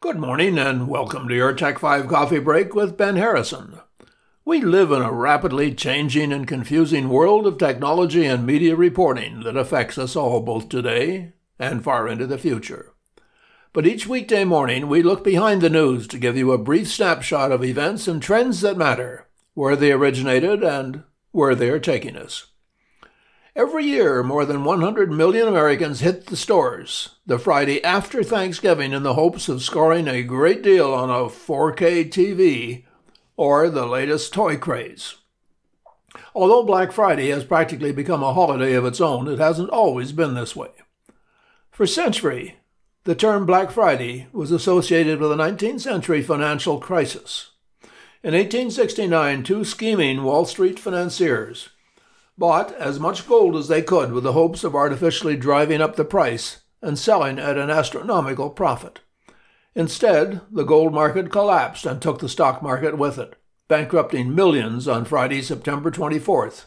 Good morning and welcome to your Tech 5 Coffee Break with Ben Harrison. We live in a rapidly changing and confusing world of technology and media reporting that affects us all both today and far into the future. But each weekday morning, we look behind the news to give you a brief snapshot of events and trends that matter, where they originated, and where they are taking us. Every year, more than 100 million Americans hit the stores the Friday after Thanksgiving in the hopes of scoring a great deal on a 4K TV or the latest toy craze. Although Black Friday has practically become a holiday of its own, it hasn't always been this way. For centuries, the term Black Friday was associated with the 19th century financial crisis. In 1869, two scheming Wall Street financiers bought as much gold as they could with the hopes of artificially driving up the price and selling at an astronomical profit. Instead, the gold market collapsed and took the stock market with it, bankrupting millions on Friday, September 24th,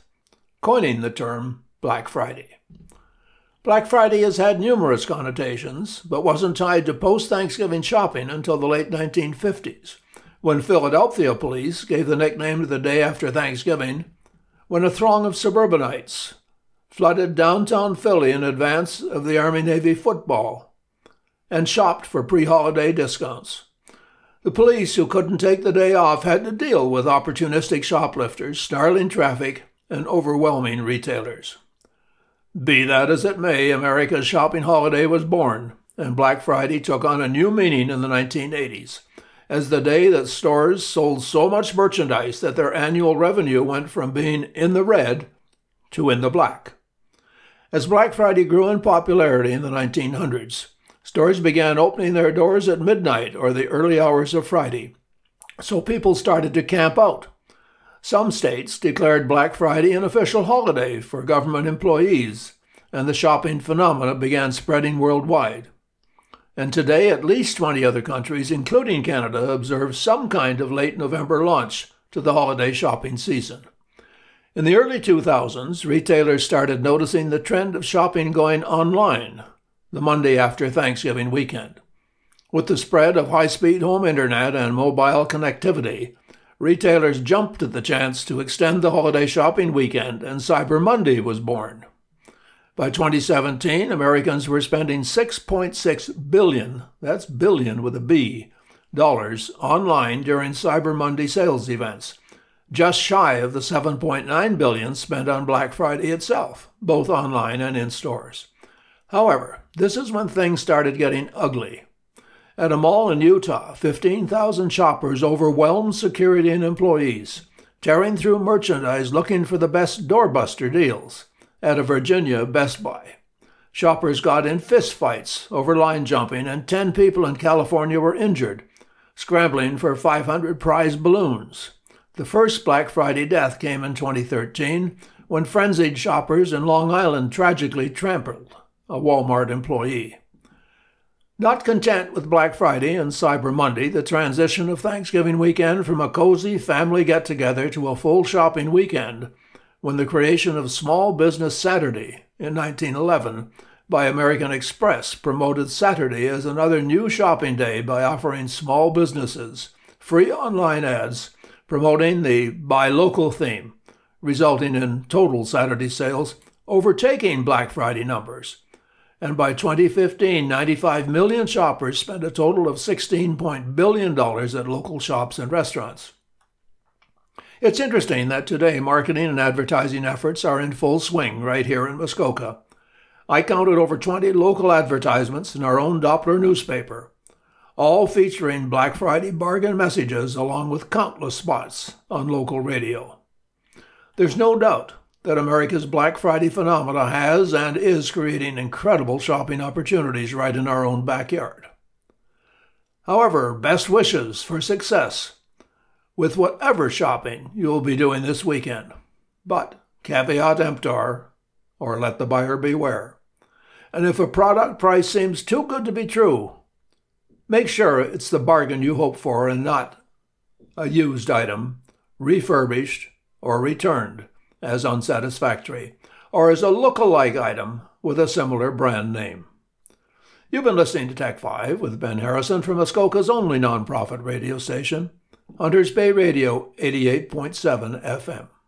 coining the term Black Friday. Black Friday has had numerous connotations, but wasn't tied to post Thanksgiving shopping until the late 1950s, when Philadelphia police gave the nickname to the day after Thanksgiving when a throng of suburbanites flooded downtown Philly in advance of the Army Navy football and shopped for pre holiday discounts. The police, who couldn't take the day off, had to deal with opportunistic shoplifters, snarling traffic, and overwhelming retailers. Be that as it may, America's shopping holiday was born, and Black Friday took on a new meaning in the 1980s as the day that stores sold so much merchandise that their annual revenue went from being in the red to in the black. As Black Friday grew in popularity in the 1900s, stores began opening their doors at midnight or the early hours of Friday, so people started to camp out. Some states declared Black Friday an official holiday for government employees, and the shopping phenomena began spreading worldwide and today at least 20 other countries, including Canada, observe some kind of late November launch to the holiday shopping season. In the early 2000s, retailers started noticing the trend of shopping going online the Monday after Thanksgiving weekend. With the spread of high speed home internet and mobile connectivity, retailers jumped at the chance to extend the holiday shopping weekend, and Cyber Monday was born. By 2017, Americans were spending 6.6 billion, that's billion with a B, dollars online during Cyber Monday sales events, just shy of the 7.9 billion spent on Black Friday itself, both online and in stores. However, this is when things started getting ugly. At a mall in Utah, 15,000 shoppers overwhelmed security and employees, tearing through merchandise looking for the best doorbuster deals at a Virginia Best Buy. Shoppers got in fistfights over line jumping, and 10 people in California were injured, scrambling for 500 prize balloons. The first Black Friday death came in 2013 when frenzied shoppers in Long Island tragically trampled a Walmart employee. Not content with Black Friday and Cyber Monday, the transition of Thanksgiving weekend from a cozy family get together to a full shopping weekend when the creation of Small Business Saturday in 1911 by American Express promoted Saturday as another new shopping day by offering small businesses free online ads promoting the Buy Local theme, resulting in total Saturday sales overtaking Black Friday numbers. And by 2015, 95 million shoppers spent a total of $16 billion at local shops and restaurants. It's interesting that today marketing and advertising efforts are in full swing right here in Muskoka. I counted over 20 local advertisements in our own Doppler newspaper, all featuring Black Friday bargain messages along with countless spots on local radio. There's no doubt that America's Black Friday phenomena has and is creating incredible shopping opportunities right in our own backyard. However, best wishes for success with whatever shopping you will be doing this weekend. But caveat emptor, or let the buyer beware. And if a product price seems too good to be true, make sure it's the bargain you hope for and not a used item, refurbished or returned as unsatisfactory, or as a look-alike item with a similar brand name. You've been listening to Tech 5 with Ben Harrison from Muskoka's only nonprofit radio station, Hunters Bay Radio 88.7 FM.